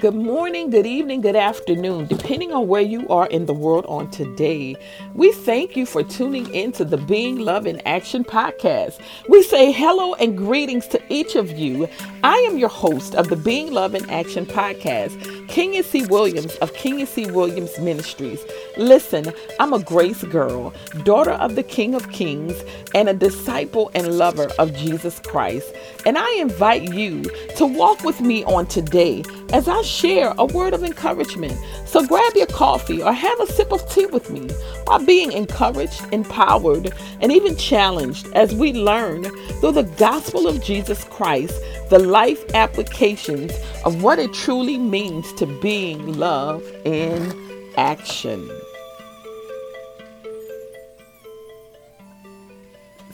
Good morning, good evening, good afternoon, depending on where you are in the world on today. We thank you for tuning in to the Being Love in Action podcast. We say hello and greetings to each of you. I am your host of the Being Love in Action podcast, Kenya C. Williams of Kenya C. Williams Ministries. Listen, I'm a grace girl, daughter of the King of Kings, and a disciple and lover of Jesus Christ. And I invite you to walk with me on today as I share a word of encouragement. So grab your coffee or have a sip of tea with me while being encouraged, empowered, and even challenged as we learn through the gospel of Jesus Christ the life applications of what it truly means to being love in action.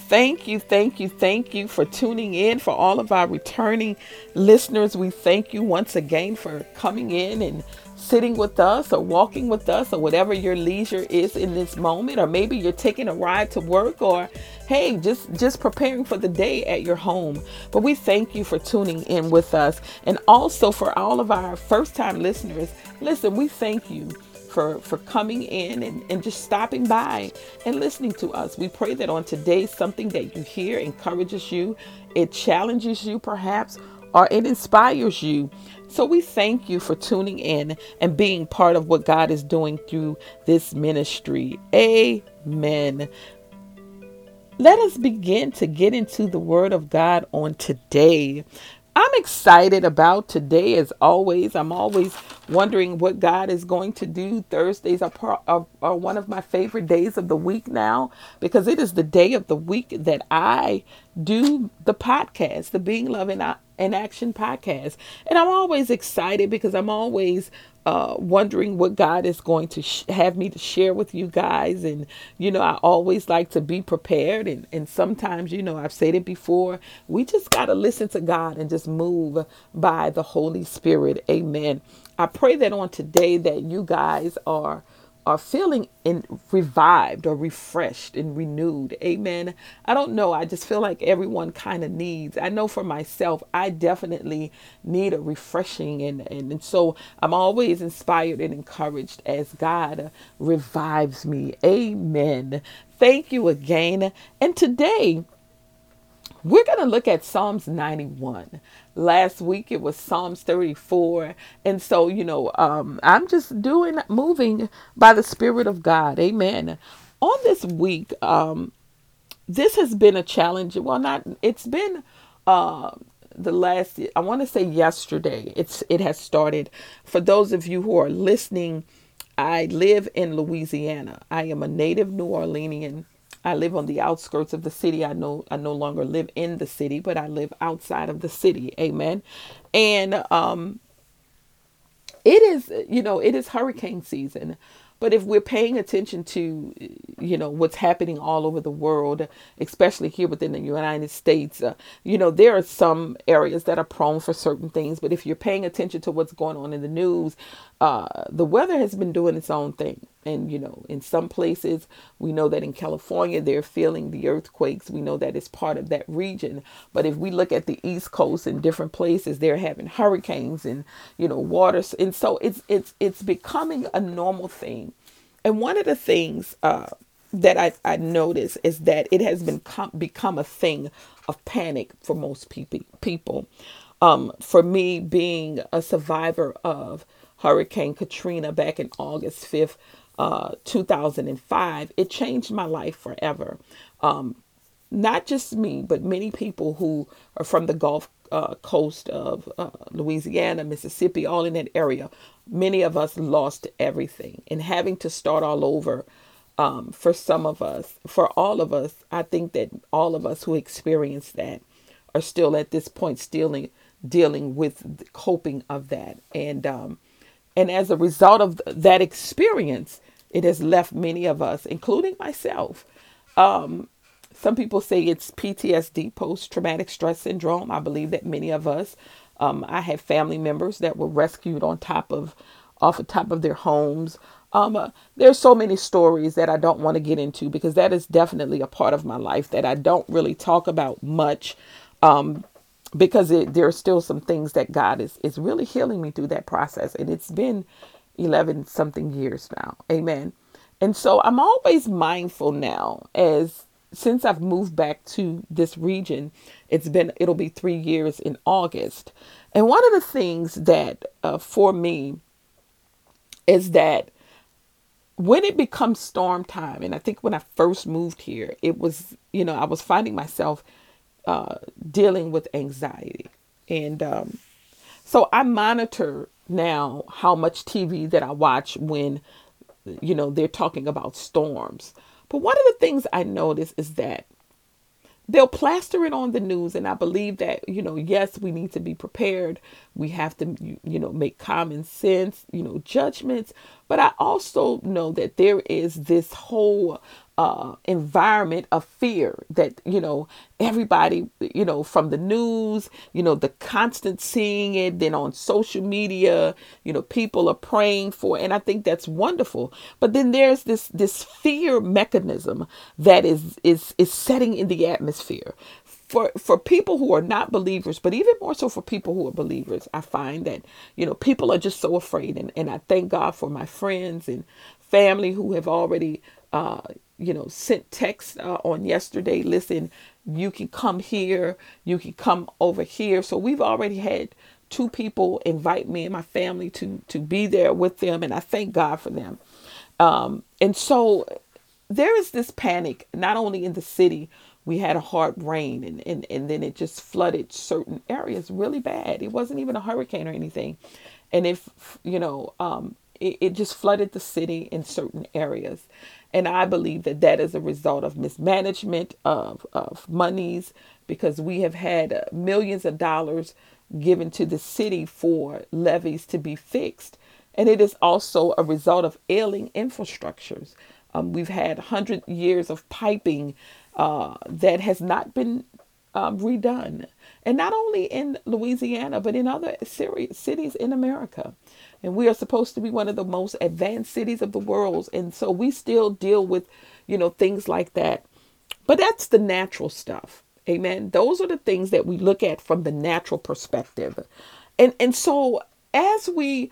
Thank you, thank you, thank you for tuning in. For all of our returning listeners, we thank you once again for coming in and sitting with us or walking with us or whatever your leisure is in this moment. Or maybe you're taking a ride to work or hey just just preparing for the day at your home. But we thank you for tuning in with us. And also for all of our first time listeners listen we thank you for, for coming in and, and just stopping by and listening to us. We pray that on today, something that you hear encourages you, it challenges you perhaps, or it inspires you. So we thank you for tuning in and being part of what God is doing through this ministry. Amen. Let us begin to get into the Word of God on today. I'm excited about today as always. I'm always wondering what God is going to do. Thursdays are, part, are, one of my favorite days of the week now because it is the day of the week that I do the podcast, the Being Love in, in Action podcast. And I'm always excited because I'm always uh, wondering what God is going to sh- have me to share with you guys. And, you know, I always like to be prepared. And, and sometimes, you know, I've said it before, we just got to listen to God and just move by the Holy Spirit. Amen. I pray that on today that you guys are are feeling in, revived or refreshed and renewed. Amen. I don't know. I just feel like everyone kind of needs. I know for myself, I definitely need a refreshing. And, and, and so I'm always inspired and encouraged as God revives me. Amen. Thank you again. And today, we're going to look at Psalms 91. Last week it was Psalms 34. And so, you know, um, I'm just doing, moving by the Spirit of God. Amen. On this week, um, this has been a challenge. Well, not, it's been, uh, the last i want to say yesterday it's it has started for those of you who are listening i live in louisiana i am a native new orleanian I live on the outskirts of the city. I know I no longer live in the city, but I live outside of the city. Amen. And um it is, you know, it is hurricane season. But if we're paying attention to, you know, what's happening all over the world, especially here within the United States, uh, you know, there are some areas that are prone for certain things. But if you're paying attention to what's going on in the news, uh, the weather has been doing its own thing. And, you know, in some places, we know that in California, they're feeling the earthquakes. We know that it's part of that region. But if we look at the East Coast and different places, they're having hurricanes and, you know, waters. And so it's, it's, it's becoming a normal thing. And one of the things, uh, that I, I notice is that it has been com- become a thing of panic for most people. People, um, for me being a survivor of Hurricane Katrina back in August 5th, uh, 2005, it changed my life forever. Um, not just me, but many people who are from the Gulf uh, Coast of uh, Louisiana, Mississippi, all in that area. Many of us lost everything and having to start all over. Um, for some of us, for all of us, I think that all of us who experienced that are still at this point still dealing with the coping of that. And um, and as a result of that experience, it has left many of us, including myself. Um, some people say it's PTSD, post traumatic stress syndrome. I believe that many of us, um, I have family members that were rescued on top of, off the top of their homes. Um, uh, there's so many stories that I don't want to get into because that is definitely a part of my life that I don't really talk about much. Um, because it, there are still some things that God is is really healing me through that process, and it's been eleven something years now. Amen. And so I'm always mindful now as since I've moved back to this region, it's been it'll be three years in August, and one of the things that uh, for me is that when it becomes storm time, and I think when I first moved here, it was you know I was finding myself uh, dealing with anxiety, and um, so I monitor now how much TV that I watch when you know they're talking about storms. But one of the things I notice is that they'll plaster it on the news and i believe that you know yes we need to be prepared. We have to you know make common sense you know judgments. But i also know that there is this whole uh, environment of fear that you know everybody you know from the news you know the constant seeing it then on social media you know people are praying for and i think that's wonderful. But then there's this this fear mechanism that is is is setting in the atmosphere. For for people who are not believers but even more so for people who are believers i find that you know people are just so afraid. And, and i thank god for my friends and family who have already you know, sent text uh, on yesterday. Listen, you can come here, you can come over here. So we've already had two people invite me and my family to to be there with them, and I thank God for them. Um, and so there is this panic, not only in the city. We had a hard rain and, and, and then it just flooded certain areas really bad. It wasn't even a hurricane or anything. And if, you know, um, it, it just flooded the city in certain areas. And I believe that that is a result of mismanagement of, of monies because we have had uh, millions of dollars given to the city for levees to be fixed. And it is also a result of ailing infrastructures. Um, we've had 100 years of piping uh, that has not been um, redone. And not only in Louisiana, but in other cities in America. And we are supposed to be one of the most advanced cities of the world. And so we still deal with, you know, things like that. But that's the natural stuff. Amen. Those are the things that we look at from the natural perspective. And and so as we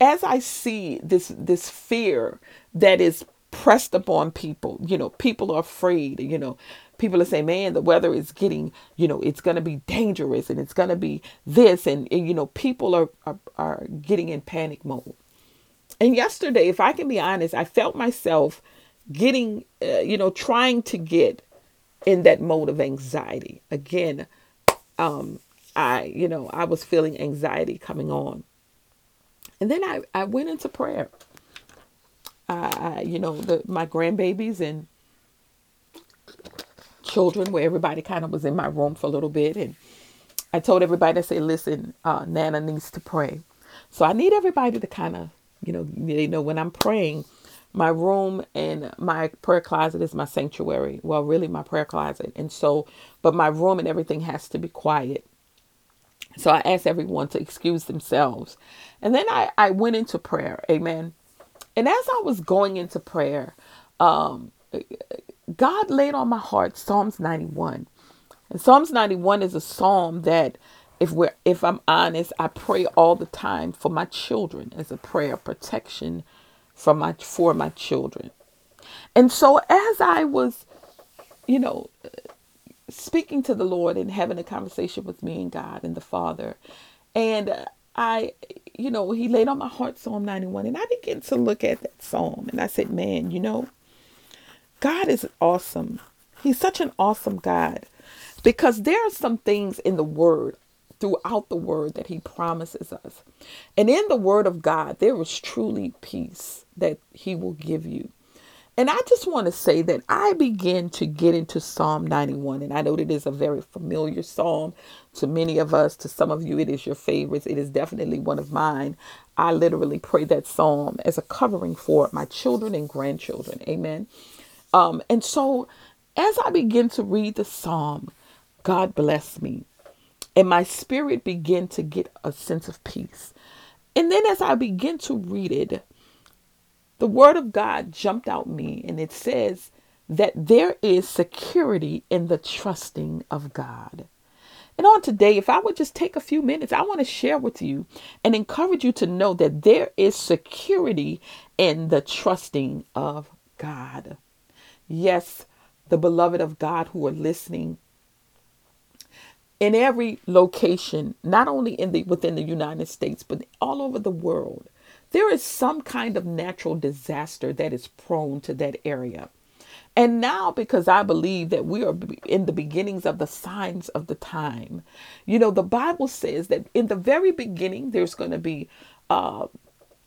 as I see this this fear that is pressed upon people, you know, people are afraid, you know, people are saying, man, the weather is getting, you know, it's going to be dangerous and it's going to be this. And, and, you know, people are, are, are getting in panic mode. And yesterday, if I can be honest, I felt myself getting, uh, you know, trying to get in that mode of anxiety. Again, um, I, you know, I was feeling anxiety coming on. And then I, I went into prayer. I, you know, the, my grandbabies and children where everybody kind of was in my room for a little bit. And I told everybody to say, listen, uh, Nana needs to pray. So I need everybody to kind of, you know, they know when I'm praying, my room and my prayer closet is my sanctuary. Well, really my prayer closet. And so, but my room and everything has to be quiet. So I asked everyone to excuse themselves. And then I, I went into prayer. Amen. And as I was going into prayer, um, God laid on my heart Psalms 91. And Psalms 91 is a psalm that if we're if I'm honest, I pray all the time for my children as a prayer of protection for my for my children. And so as I was, you know, speaking to the Lord and having a conversation with me and God and the Father, and I, you know, He laid on my heart Psalm 91, and I began to look at that psalm, and I said, "Man, you know, God is awesome. He's such an awesome God because there are some things in the Word, throughout the Word, that He promises us. And in the Word of God, there is truly peace that He will give you. And I just want to say that I begin to get into Psalm 91. And I know that it is a very familiar psalm to many of us. To some of you, it is your favorites. It is definitely one of mine. I literally pray that psalm as a covering for my children and grandchildren. Amen. Um, and so as I begin to read the psalm, God bless me. And my spirit began to get a sense of peace. And then as I begin to read it, the word of God jumped out me and it says that there is security in the trusting of God. And on today, if I would just take a few minutes, I want to share with you and encourage you to know that there is security in the trusting of God. Yes, the beloved of God who are listening in every location, not only in the within the United States, but all over the world, there is some kind of natural disaster that is prone to that area. And now, because I believe that we are in the beginnings of the signs of the time, you know, the Bible says that in the very beginning, there's going to be uh,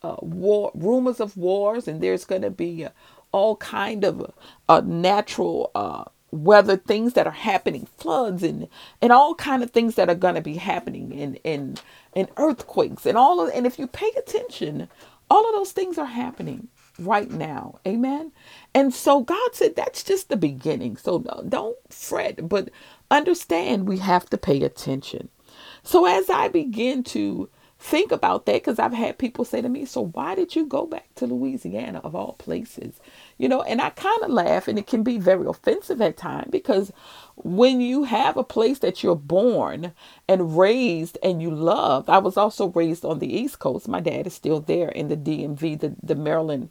uh, war, rumors of wars, and there's going to be uh, all kind of uh, natural uh, weather things that are happening, floods and and all kind of things that are going to be happening, and and and earthquakes, and all of. And if you pay attention, all of those things are happening right now. Amen. And so God said that's just the beginning. So don't fret, but understand we have to pay attention. So as I begin to think about that because I've had people say to me, So why did you go back to Louisiana of all places? You know, and I kind of laugh and it can be very offensive at times because when you have a place that you're born and raised and you love, I was also raised on the East Coast. My dad is still there in the DMV, the, the Maryland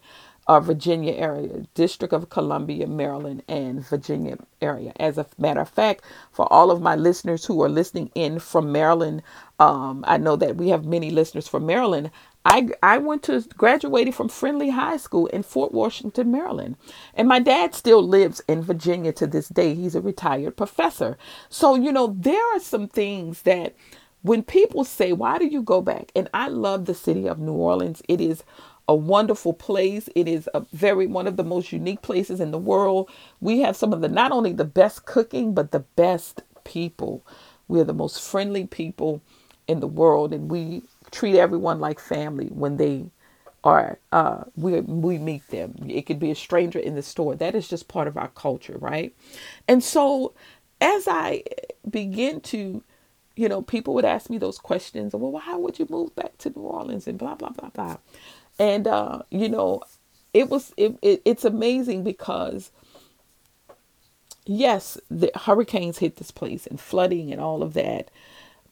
uh, Virginia area, District of Columbia, Maryland, and Virginia area. As a matter of fact, for all of my listeners who are listening in from Maryland, um, I know that we have many listeners from Maryland. I, I went to graduated from Friendly High School in Fort Washington, Maryland. And my dad still lives in Virginia to this day. He's a retired professor. So, you know, there are some things that when people say, Why do you go back? And I love the city of New Orleans. It is a wonderful place. It is a very one of the most unique places in the world. We have some of the not only the best cooking, but the best people. We are the most friendly people in the world, and we treat everyone like family when they are uh, we we meet them. It could be a stranger in the store. That is just part of our culture, right? And so, as I begin to you know, people would ask me those questions. Well, why would you move back to New Orleans and blah blah blah blah and uh, you know it was it, it, it's amazing because yes the hurricanes hit this place and flooding and all of that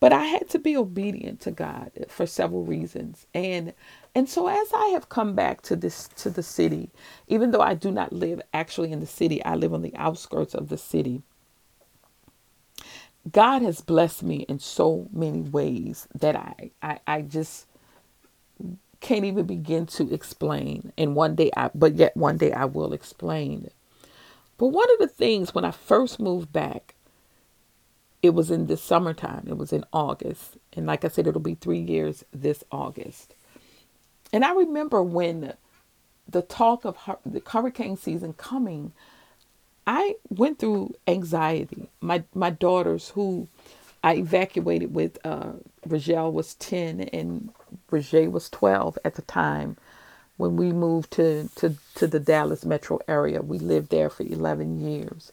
but i had to be obedient to god for several reasons. And and so as i have come back to this to the city even though i do not live actually in the city i live on the outskirts of the city god has blessed me in so many ways that i i, I just can't even begin to explain. And one day I, but yet one day I will explain. But one of the things when I first moved back, it was in the summertime. It was in August. And like I said, it'll be three years this August. And I remember when the talk of the hurricane season coming, I went through anxiety. My my daughters, who I evacuated with, uh, Rogel was ten and Roger was 12 at the time when we moved to, to, to the Dallas metro area. We lived there for 11 years.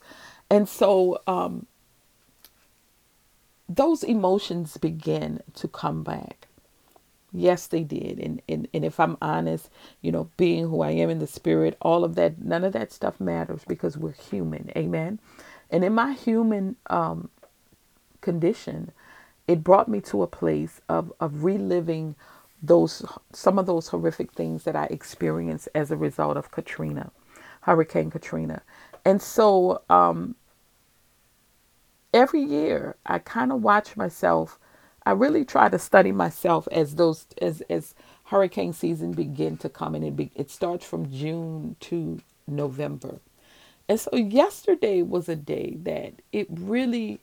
And so um, those emotions began to come back. Yes, they did. And, and, and if I'm honest, you know, being who I am in the spirit, all of that, none of that stuff matters because we're human. Amen. And in my human um, condition, it brought me to a place of, of reliving those some of those horrific things that I experienced as a result of Katrina, Hurricane Katrina. And so um, every year I kind of watch myself. I really try to study myself as those as as hurricane season begin to come and it be, it starts from June to November. And so yesterday was a day that it really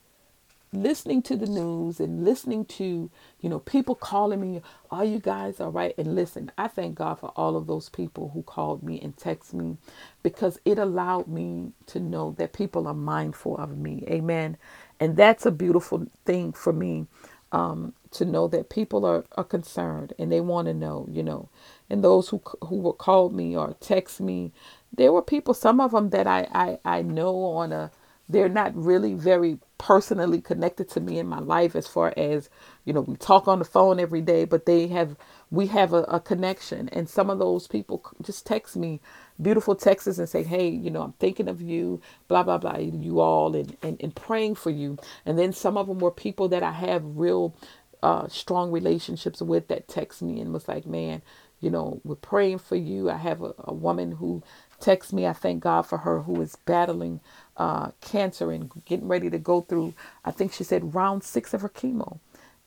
listening to the news and listening to, you know, people calling me, are you guys all right? And listen, I thank God for all of those people who called me and text me because it allowed me to know that people are mindful of me. Amen. And that's a beautiful thing for me um, to know that people are, are concerned and they want to know, you know. And those who who were called me or text me, there were people, some of them that I, I, I know on a, they're not really very personally connected to me in my life as far as you know we talk on the phone every day but they have we have a, a connection. And some of those people just text me beautiful texts and say hey you know i'm thinking of you blah blah blah you all and, and, and praying for you. And then some of them were people that i have real uh, strong relationships with that text me and was like man you know we're praying for you. I have a, a woman who texts me i thank god for her who is battling uh, cancer and getting ready to go through, I think she said round six of her chemo.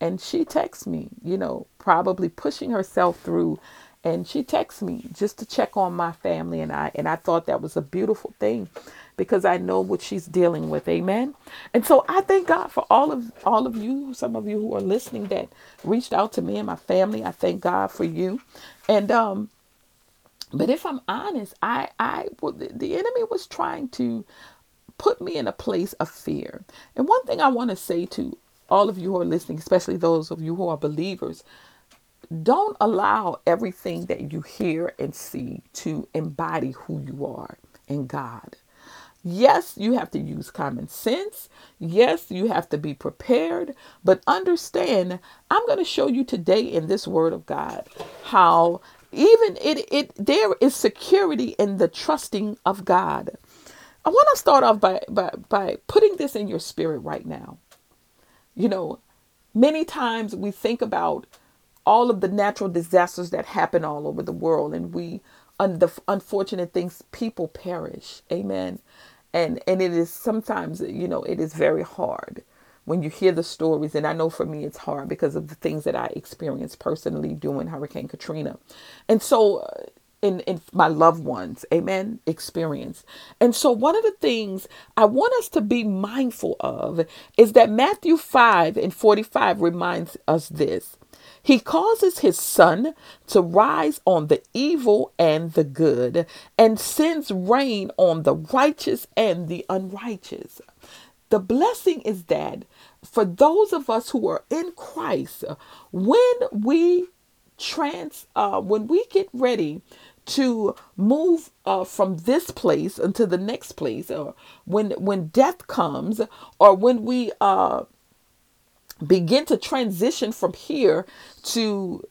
And she texts me, you know, probably pushing herself through. And she texts me just to check on my family and I. And I thought that was a beautiful thing because I know what she's dealing with. Amen. And so I thank God for all of all of you, some of you who are listening that reached out to me and my family. I thank God for you. And um but if I'm honest, I I well the enemy was trying to put me in a place of fear. And one thing I want to say to all of you who are listening, especially those of you who are believers, don't allow everything that you hear and see to embody who you are in God. Yes, you have to use common sense. Yes, you have to be prepared, but understand I'm going to show you today in this word of God how even it it there is security in the trusting of God. I want to start off by, by, by putting this in your spirit right now. You know, many times we think about all of the natural disasters that happen all over the world and we un- the unfortunate things people perish. Amen? And and it is sometimes you know it is very hard when you hear the stories and i know for me it's hard because of the things that i experienced personally during hurricane katrina. And so uh, in, in my loved ones, amen, experience. And so, one of the things I want us to be mindful of is that Matthew 5 and 45 reminds us this. He causes his sun to rise on the evil and the good, and sends rain on the righteous and the unrighteous. The blessing is that for those of us who are in Christ, when we trans uh, when we get ready to move uh, from this place into the next place or when when death comes or when we uh, begin to transition from here to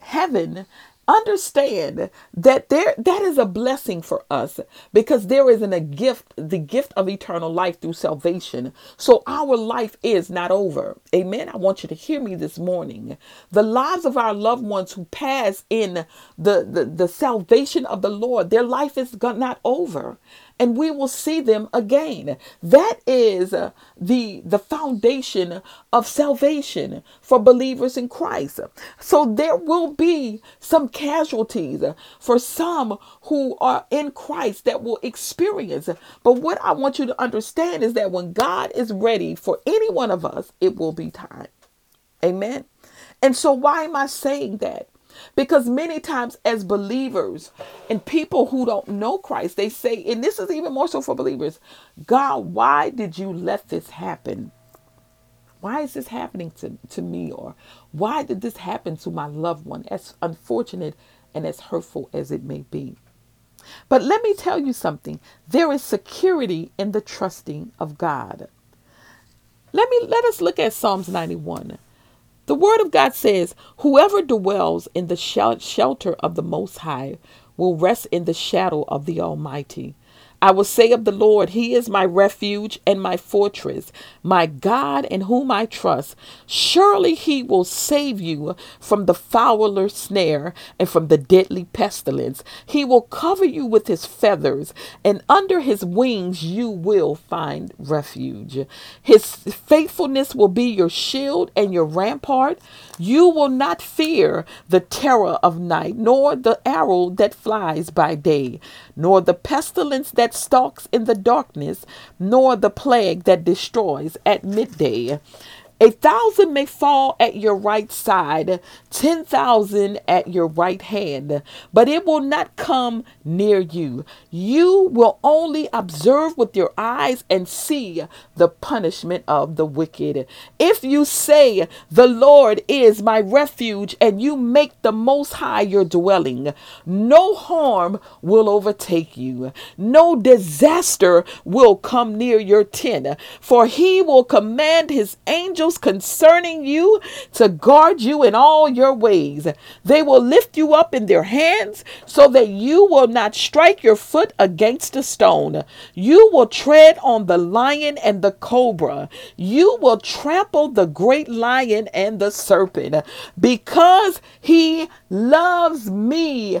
heaven understand that there that is a blessing for us because there isn't a gift the gift of eternal life through salvation. So our life is not over. Amen. I want you to hear me this morning. The lives of our loved ones who pass in the the, the salvation of the lord their life is not over and we will see them again. That is uh, the the foundation of salvation for believers in Christ. So there will be some casualties for some who are in Christ that will experience. But what I want you to understand is that when God is ready for any one of us, it will be time. Amen. And so why am I saying that? Because many times, as believers and people who don't know Christ, they say, and this is even more so for believers God, why did you let this happen? Why is this happening to, to me? Or why did this happen to my loved one? As unfortunate and as hurtful as it may be. But let me tell you something there is security in the trusting of God. Let me let us look at Psalms 91. The word of God says, Whoever dwells in the shelter of the Most High will rest in the shadow of the Almighty. I will say of the Lord, He is my refuge and my fortress, my God in whom I trust. Surely He will save you from the fowler's snare and from the deadly pestilence. He will cover you with His feathers, and under His wings you will find refuge. His faithfulness will be your shield and your rampart. You will not fear the terror of night, nor the arrow that flies by day, nor the pestilence that stalks in the darkness, nor the plague that destroys at midday. A thousand may fall at your right side, ten thousand at your right hand, but it will not come near you. You will only observe with your eyes and see the punishment of the wicked. If you say, The Lord is my refuge, and you make the Most High your dwelling, no harm will overtake you, no disaster will come near your tent, for he will command his angels concerning you to guard you in all your ways. They will lift you up in their hands so that you will not strike your foot against a stone. You will tread on the lion and the cobra. You will trample the great lion and the serpent because he loves me,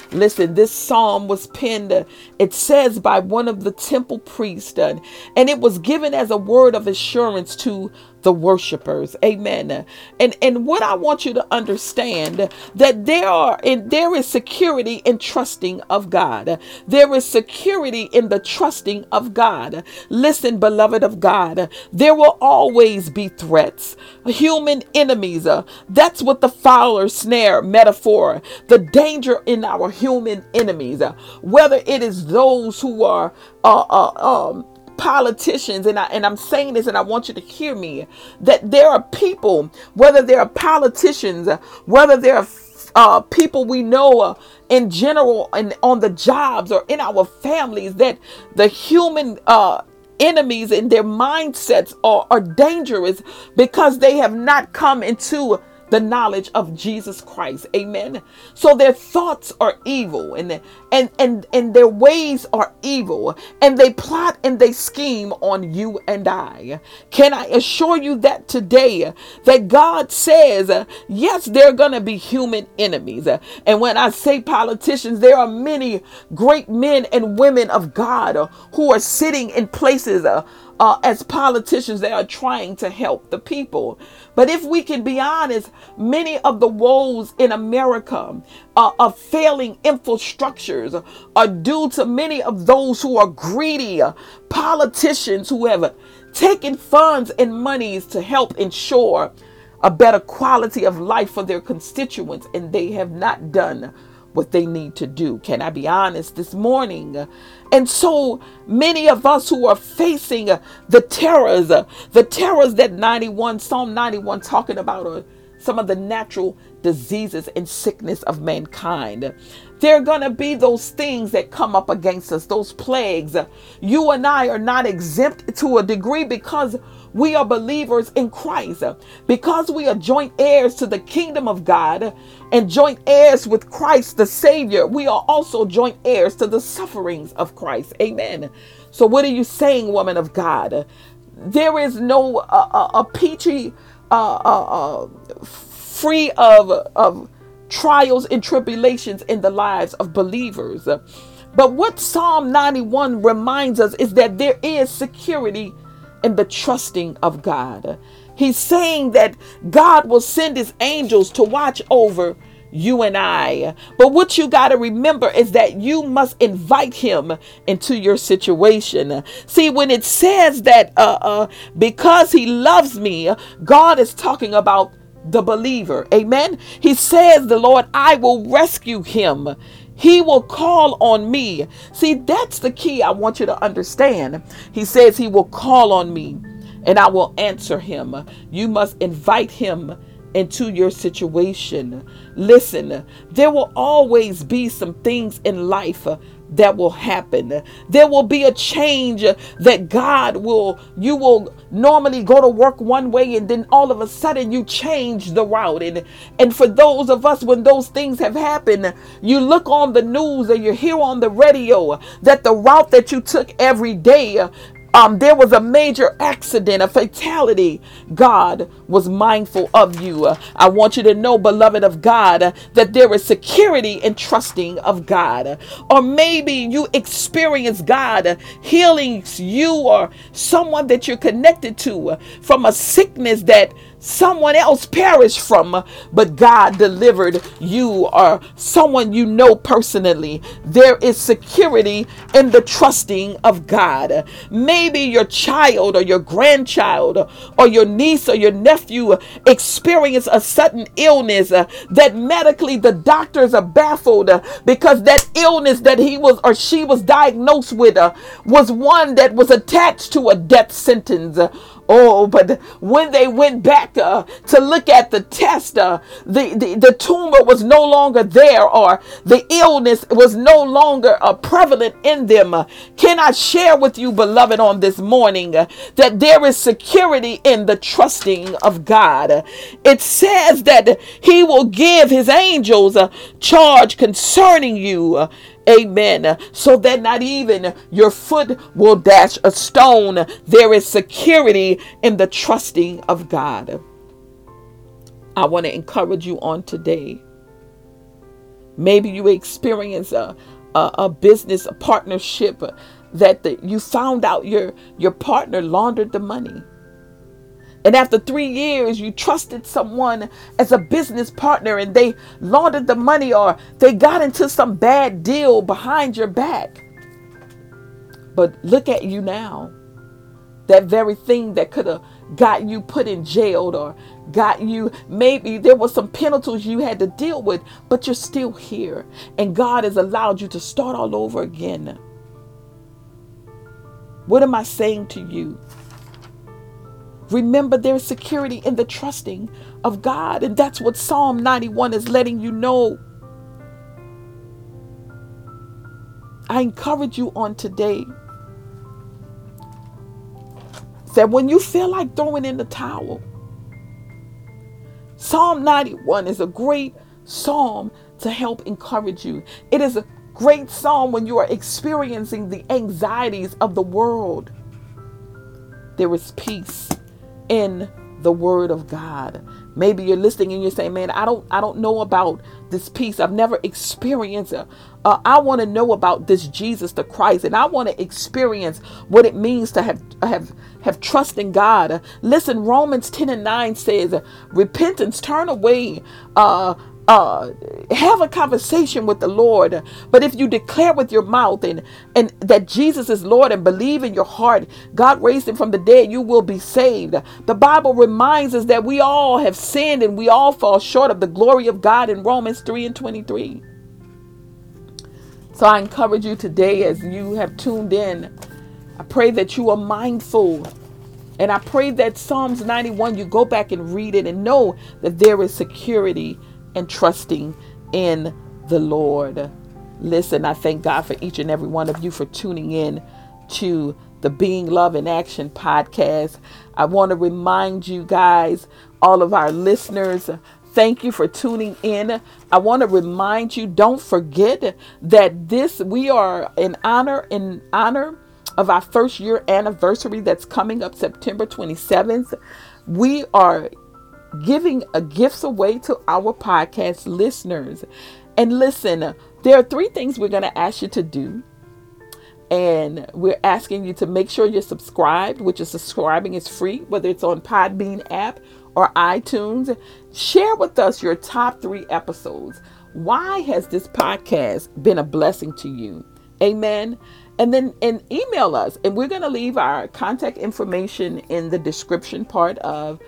Listen, this psalm was penned, uh, it says, by one of the temple priests, uh, and it was given as a word of assurance to the worshipers. Amen. And and what I want you to understand that there are and there is security in trusting of God. There is security in the trusting of God. Listen, beloved of God, there will always be threats, human enemies. Uh, that's what the fowler snare metaphor, the danger in our human enemies, uh, whether it is those who are uh, uh, um, politicians, and I and I'm saying this, and I want you to hear me, that there are people, whether they're politicians, whether they're uh, people we know uh, in general and on the jobs or in our families, that the human uh, enemies and their mindsets are, are dangerous because they have not come into the knowledge of Jesus Christ. Amen. So their thoughts are evil and and and and their ways are evil and they plot and they scheme on you and I. Can I assure you that today that God says, yes, they're going to be human enemies. And when I say politicians, there are many great men and women of God who are sitting in places uh, uh, uh, as politicians, they are trying to help the people. But if we can be honest, many of the woes in America uh, of failing infrastructures are due to many of those who are greedy politicians who have taken funds and monies to help ensure a better quality of life for their constituents, and they have not done what they need to do. Can I be honest this morning? And so many of us who are facing the terrors, the terrors that 91, Psalm 91 talking about are some of the natural diseases and sickness of mankind. There are going to be those things that come up against us, those plagues. You and I are not exempt to a degree because we are believers in Christ. Because we are joint heirs to the kingdom of God and joint heirs with Christ the Savior, we are also joint heirs to the sufferings of Christ. Amen. So, what are you saying, woman of God? There is no uh, uh, a peachy, uh, uh, uh, free of of trials and tribulations in the lives of believers. But what Psalm 91 reminds us is that there is security in the trusting of God. He's saying that God will send his angels to watch over you and I. But what you got to remember is that you must invite him into your situation. See, when it says that uh, uh, because he loves me, God is talking about the believer. Amen. He says, The Lord, I will rescue him. He will call on me. See, that's the key I want you to understand. He says, He will call on me and I will answer him. You must invite him into your situation. Listen, there will always be some things in life uh, that will happen. There will be a change uh, that God will, you will normally go to work one way and then all of a sudden you change the route. And, and for those of us, when those things have happened, you look on the news or you hear on the radio that the route that you took every day uh, um, there was a major accident, a fatality, God was mindful of you. I want you to know, beloved of God, that there is security in trusting of God. Or maybe you experience God healing you or someone that you're connected to from a sickness that someone else perished from, but God delivered you or someone you know personally. There is security in the trusting of God. Maybe your child or your grandchild or your niece or your nephew experience a sudden illness uh, that medically the doctors are baffled uh, because that illness that he was or she was diagnosed with uh, was one that was attached to a death sentence. Oh, but when they went back uh, to look at the test, uh, the, the, the tumor was no longer there or the illness was no longer uh, prevalent in them. Uh, can I share with you, beloved, on this morning uh, that there is security in the trusting of God? It says that He will give His angels a charge concerning you Amen. So that not even your foot will dash a stone. There is security in the trusting of God. I want to encourage you on today. Maybe you experience a, a, a business, a partnership that the, you found out your, your partner laundered the money. And after three years, you trusted someone as a business partner and they laundered the money or they got into some bad deal behind your back. But look at you now. That very thing that could have got you put in jail or got you, maybe there was some penalties you had to deal with, but you're still here. And God has allowed you to start all over again. What am I saying to you? Remember, there's security in the trusting of God. And that's what Psalm 91 is letting you know. I encourage you on today that when you feel like throwing in the towel, Psalm 91 is a great psalm to help encourage you. It is a great psalm when you are experiencing the anxieties of the world. There is peace in the word of God. Maybe you're listening and you're saying, "Man, I don't I don't know about this peace. I've never experienced it. Uh, I want to know about this Jesus the Christ and I want to experience what it means to have have have trust in God." Listen, Romans 10 and 9 says, "Repentance, turn away uh uh, have a conversation with the Lord. But if you declare with your mouth and, and that Jesus is Lord and believe in your heart, God raised him from the dead, you will be saved. The Bible reminds us that we all have sinned and we all fall short of the glory of God in Romans 3 and 23. So I encourage you today as you have tuned in, I pray that you are mindful. And I pray that Psalms 91, you go back and read it and know that there is security and trusting in the Lord. Listen, I thank God for each and every one of you for tuning in to the Being Love in Action podcast. I want to remind you guys, all of our listeners, Thank you for tuning in. I want to remind you don't forget that this we are in honor in honor of our first year anniversary that's coming up September 27th. We are giving uh, gifts away to our podcast listeners. And listen, there are three things we're going to ask you to do. And we're asking you to make sure you're subscribed, which is subscribing is free, whether it's on Podbean app or iTunes. Share with us your top three episodes. Why has this podcast been a blessing to you? Amen. And then and email us. And we're going to leave our contact information in the description part of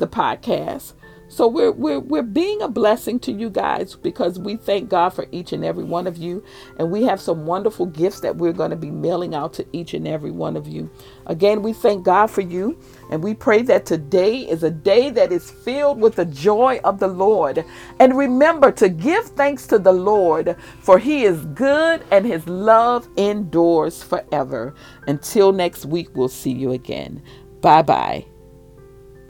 the podcast. So we're we're we're being a blessing to you guys because we thank God for each and every one of you and we have some wonderful gifts that we're going to be mailing out to each and every one of you. Again, we thank God for you and we pray that today is a day that is filled with the joy of the Lord. And remember to give thanks to the Lord for he is good and his love endures forever. Until next week, we'll see you again. Bye-bye.